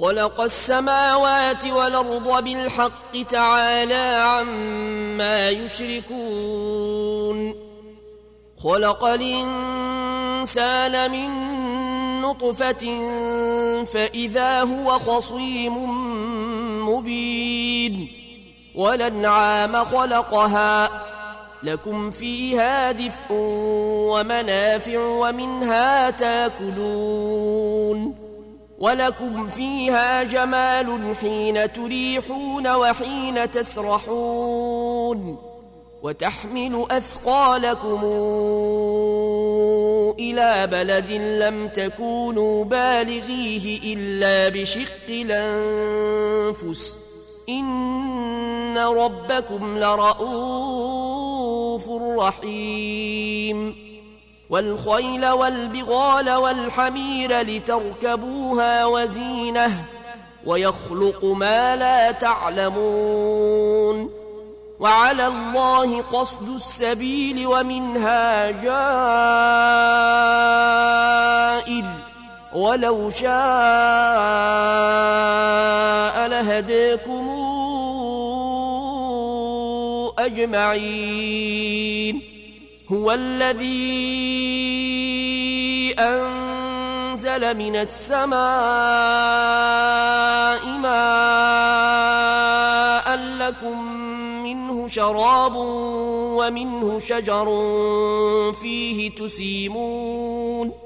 خلق السماوات والأرض بالحق تعالى عما يشركون. خلق الإنسان من نطفة فإذا هو خصيم مبين. والأنعام خلقها لكم فيها دفء ومنافع ومنها تاكلون. ولكم فيها جمال حين تريحون وحين تسرحون وتحمل أثقالكم إلى بلد لم تكونوا بالغيه إلا بشق الأنفس. إن ربكم لرؤوف رحيم. والخيل والبغال والحمير لتركبوها وزينة ويخلق ما لا تعلمون وعلى الله قصد السبيل ومنها جائر ولو شاء لهديكم أجمعين هو الذي أنزل من السماء ماء لكم منه شراب ومنه شجر فيه تسيمون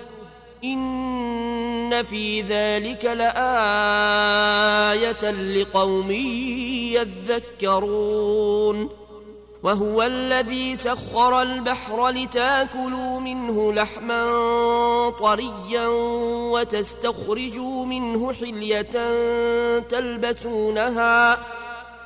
إن في ذلك لآية لقوم يذكرون وهو الذي سخر البحر لتاكلوا منه لحما طريا وتستخرجوا منه حلية تلبسونها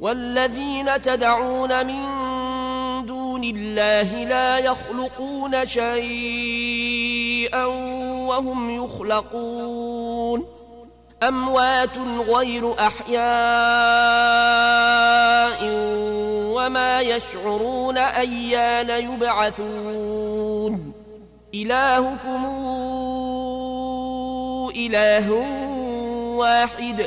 والذين تدعون من دون الله لا يخلقون شيئا وهم يخلقون. أموات غير أحياء وما يشعرون أيان يبعثون. إلهكم إله واحد.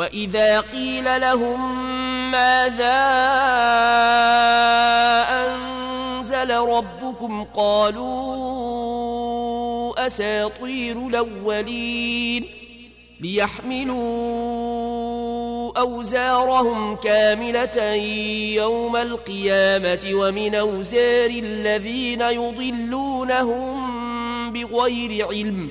وإذا قيل لهم ماذا أنزل ربكم قالوا أساطير الأولين ليحملوا أوزارهم كاملة يوم القيامة ومن أوزار الذين يضلونهم بغير علم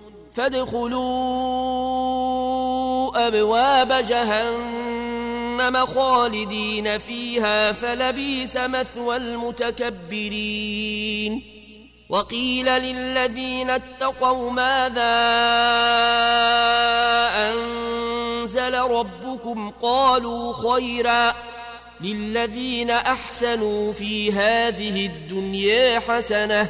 فادخلوا أبواب جهنم خالدين فيها فلبيس مثوى المتكبرين. وقيل للذين اتقوا ماذا أنزل ربكم؟ قالوا خيرا. للذين أحسنوا في هذه الدنيا حسنة.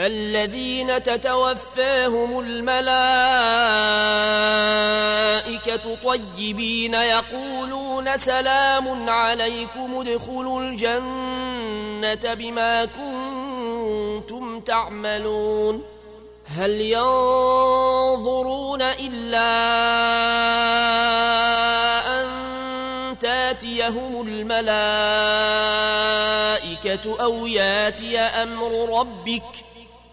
الذين تتوفاهم الملائكة طيبين يقولون سلام عليكم ادخلوا الجنة بما كنتم تعملون. هل ينظرون إلا أن تاتيهم الملائكة أو ياتي أمر ربك ۖ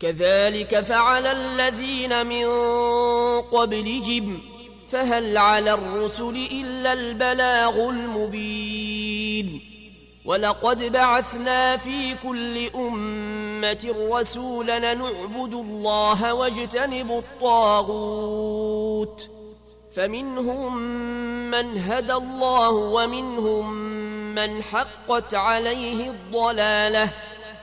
كذلك فعل الذين من قبلهم فهل على الرسل إلا البلاغ المبين. ولقد بعثنا في كل أمة رسولا نعبد الله واجتنب الطاغوت. فمنهم من هدى الله ومنهم من حقت عليه الضلالة.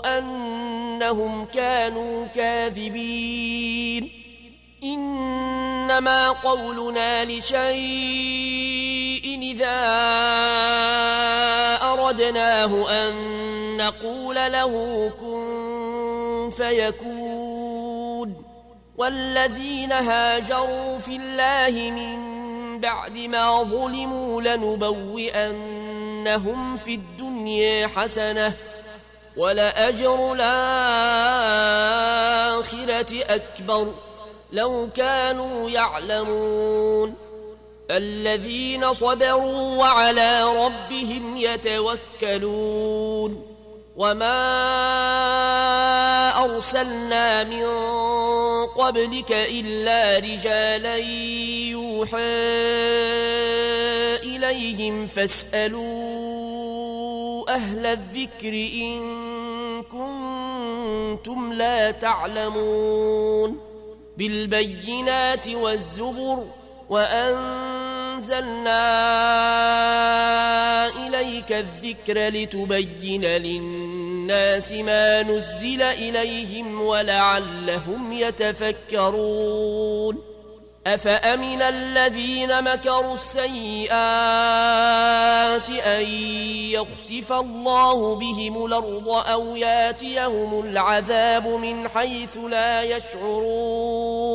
أنهم كانوا كاذبين. إنما قولنا لشيء إذا أردناه أن نقول له كن فيكون. والذين هاجروا في الله من بعد ما ظلموا لنبوئنهم في الدنيا حسنة. ولأجر الآخرة أكبر. لو كانوا يعلمون الذين صبروا وعلى ربهم يتوكلون. وما أرسلنا من قبلك إلا رجالا يوحى إليهم فاسألوا أهل الذكر إن كنتم لا تعلمون بالبينات والزبر وأنزلنا إليك الذكر لتبين للناس ما نزل إليهم ولعلهم يتفكرون. أفأمن الذين مكروا السيئات أن يخسف الله بهم الأرض أو ياتيهم العذاب من حيث لا يشعرون؟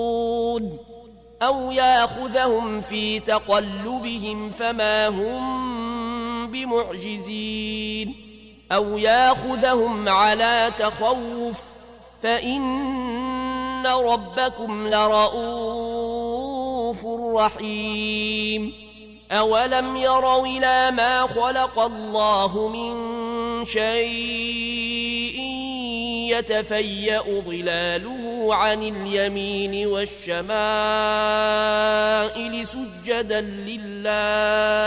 أو يأخذهم في تقلبهم فما هم بمعجزين؟ أو ياخذهم على تخوف فإن ربكم لرؤوف رحيم أولم يروا إلى ما خلق الله من شيء يتفيأ ظلاله عن اليمين والشمائل سجدا لله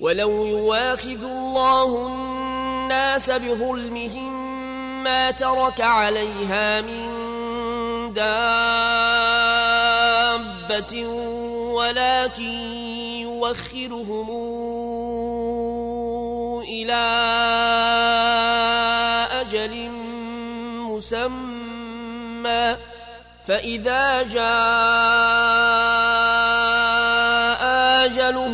ولو يواخذ الله الناس بظلمهم ما ترك عليها من دابة ولكن يوخرهم إلى أجل مسمى. فإذا جاء أجلهم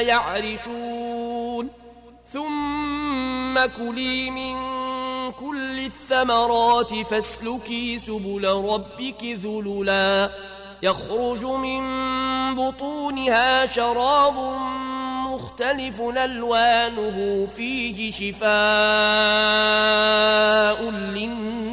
يعرشون. ثم كلي من كل الثمرات فاسلكي سبل ربك ذللا. يخرج من بطونها شراب مختلف ألوانه فيه شفاء للناس.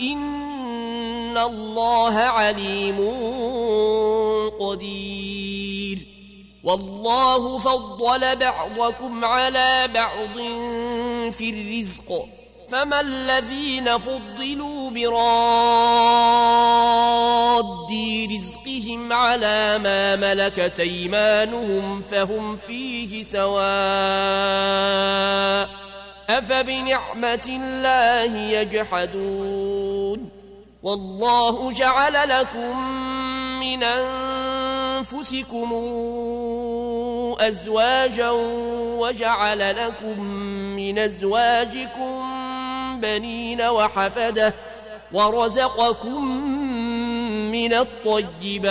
إن الله عليم قدير والله فضل بعضكم على بعض في الرزق فما الذين فضلوا براد رزقهم على ما ملكت ايمانهم فهم فيه سواء أفبنعمة الله يجحدون؟ والله جعل لكم من أنفسكم أزواجا وجعل لكم من أزواجكم بنين وحفدة ورزقكم من الطيبات.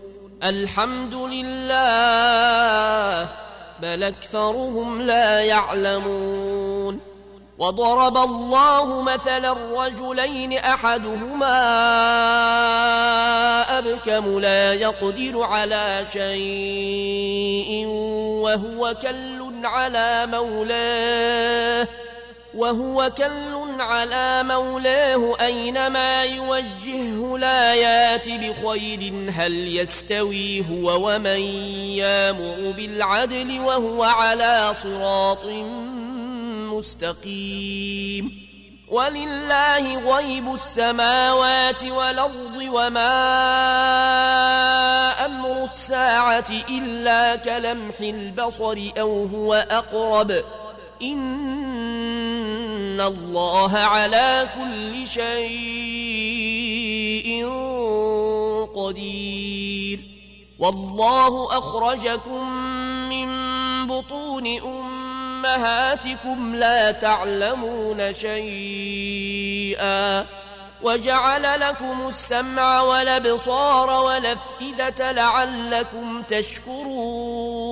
الحمد لله بل أكثرهم لا يعلمون. وضرب الله مثلا رجلين أحدهما أبكم لا يقدر على شيء وهو كل على مولاه. وهو كل على مولاه أينما يوجهه لا يات بخير هل يستوي هو ومن يامر بالعدل وهو على صراط مستقيم ولله غيب السماوات والأرض وما أمر الساعة إلا كلمح البصر أو هو أقرب إن الله على كل شيء قدير والله أخرجكم من بطون أمهاتكم لا تعلمون شيئا وجعل لكم السمع والابصار والافئده لعلكم تشكرون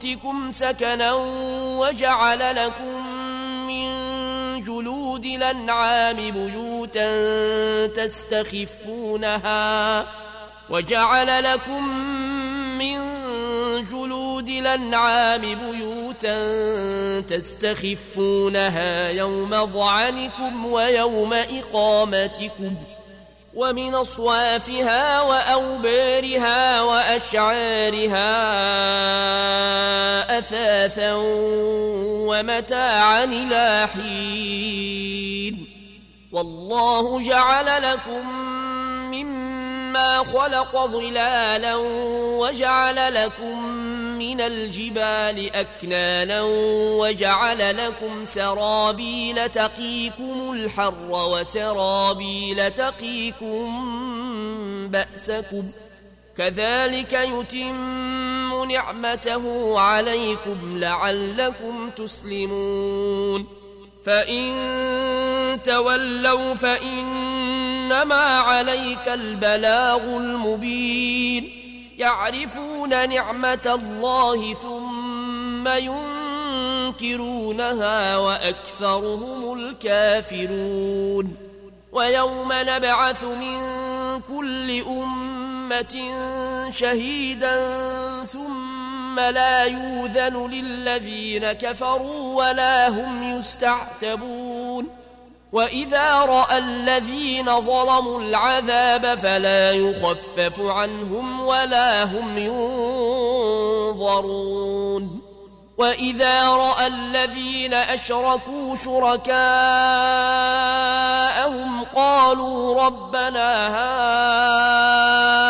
بيوتكم سكنا وجعل لكم من جلود الأنعام بيوتا تستخفونها وجعل لكم من جلود الأنعام بيوتا تستخفونها يوم ظعنكم ويوم إقامتكم ۖ ومن أصوافها وأوبارها وأشعارها أثاثا ومتاعا إلى حين. والله جعل لكم مما خلق ظلالا وجعل لكم من الجبال أكنانا وجعل لكم سرابيل تقيكم الحر وسرابيل تقيكم بأسكم كذلك يتم نعمته عليكم لعلكم تسلمون فإن تولوا فإنما عليك البلاغ المبين يعرفون نعمة الله ثم ينكرونها وأكثرهم الكافرون ويوم نبعث من كل أمة شهيدا ثم لا يوذن للذين كفروا ولا هم يستعتبون. وإذا رأى الذين ظلموا العذاب فلا يخفف عنهم ولا هم ينظرون. وإذا رأى الذين أشركوا شركاءهم قالوا ربنا هؤلاء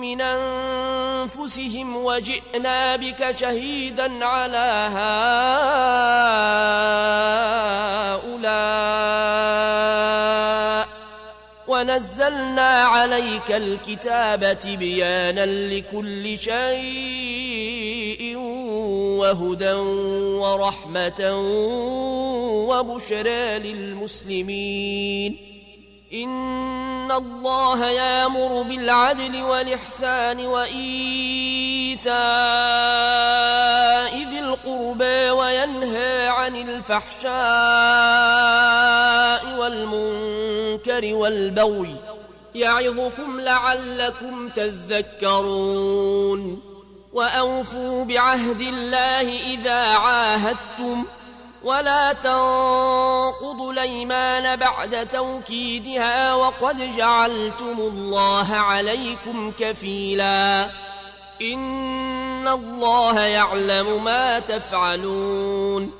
من أنفسهم وجئنا بك شهيدا على هؤلاء ونزلنا عليك الكتاب تبيانا لكل شيء وهدى ورحمة وبشرى للمسلمين إن الله يامر بالعدل والإحسان وإيتاء ذي القربى وينهى عن الفحشاء والمنكر والبغي يعظكم لعلكم تذكرون وأوفوا بعهد الله إذا عاهدتم ۖ ولا تنقضوا الأيمان بعد توكيدها وقد جعلتم الله عليكم كفيلا. إن الله يعلم ما تفعلون.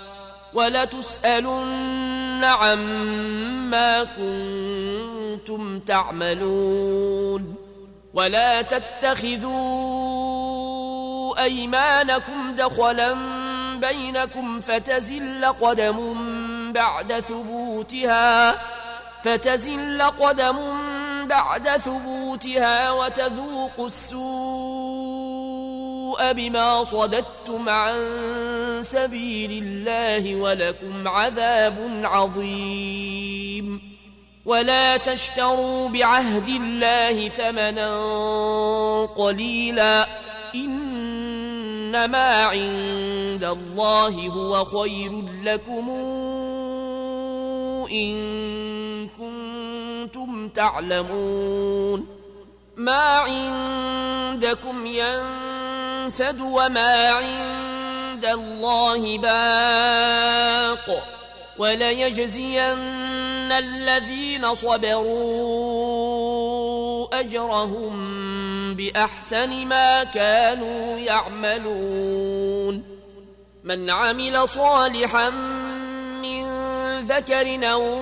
ولتسألن عما كنتم تعملون ولا تتخذوا أيمانكم دخلا بينكم فتزل قدم بعد ثبوتها فتزل قدم بعد ثبوتها وتذوقوا السوء بما صددتم عن سبيل الله ولكم عذاب عظيم. ولا تشتروا بعهد الله ثمنا قليلا. إنما عند الله هو خير لكم إن كنتم تعلمون ما عندكم ينفد وما عند الله باق وليجزين الذين صبروا أجرهم بأحسن ما كانوا يعملون من عمل صالحا من ذكر أو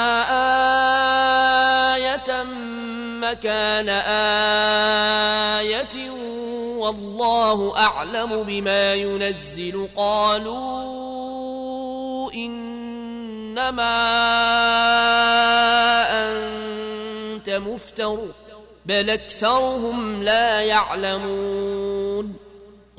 مكان آية والله أعلم بما ينزل. قالوا إنما أنت مفتر بل أكثرهم لا يعلمون.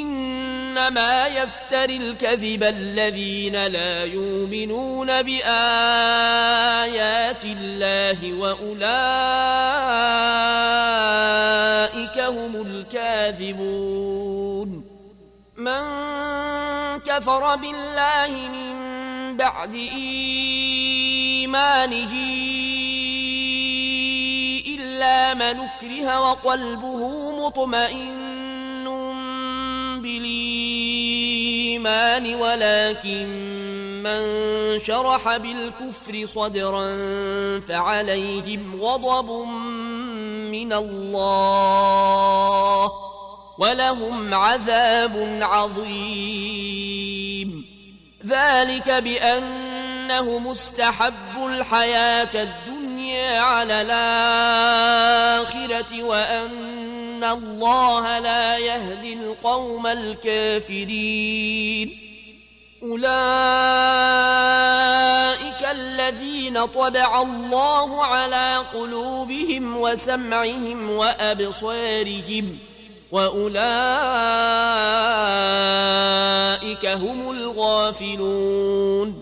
إنما يفتر الكذب الذين لا يؤمنون بآيات الله وأولئك هم الكاذبون. من كفر بالله من بعد إيمانه إلا من أكره وقلبه مطمئن بالإيمان ولكن من شرح بالكفر صدرا فعليهم غضب من الله ولهم عذاب عظيم. ذلك بأنه مستحب الحياة الدنيا على الآخرة. وأن الله لا يهدي القوم الكافرين. أولئك الذين طبع الله على قلوبهم وسمعهم وأبصارهم وأولئك هم الغافلون.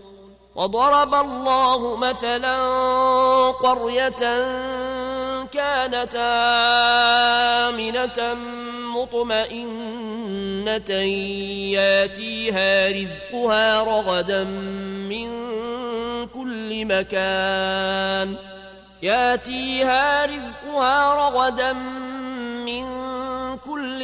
وضرب الله مثلا قرية كانت آمنة مطمئنة ياتيها رزقها رغدا من كل مكان. ياتيها رزقها رغدا من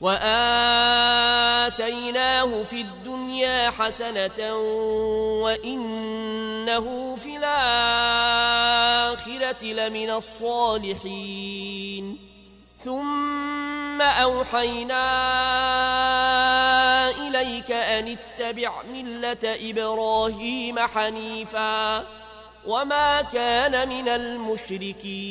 وآتيناه في الدنيا حسنة وإنه في الآخرة لمن الصالحين. ثم أوحينا إليك أن اتبع ملة إبراهيم حنيفا وما كان من المشركين.